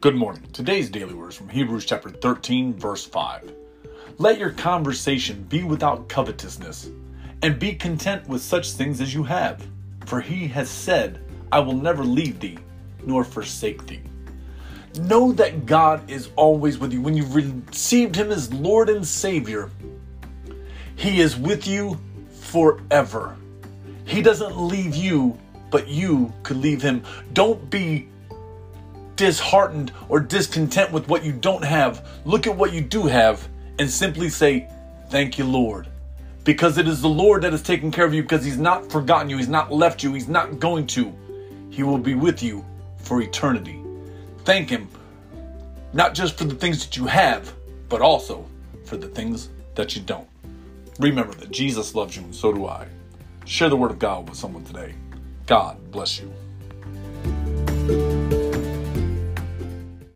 Good morning. Today's daily words from Hebrews chapter 13, verse 5. Let your conversation be without covetousness, and be content with such things as you have. For he has said, I will never leave thee, nor forsake thee. Know that God is always with you. When you've received him as Lord and Savior, he is with you forever. He doesn't leave you, but you could leave him. Don't be disheartened or discontent with what you don't have, look at what you do have and simply say, Thank you, Lord. Because it is the Lord that is taking care of you, because He's not forgotten you, He's not left you, He's not going to. He will be with you for eternity. Thank Him, not just for the things that you have, but also for the things that you don't. Remember that Jesus loves you, and so do I. Share the Word of God with someone today. God bless you.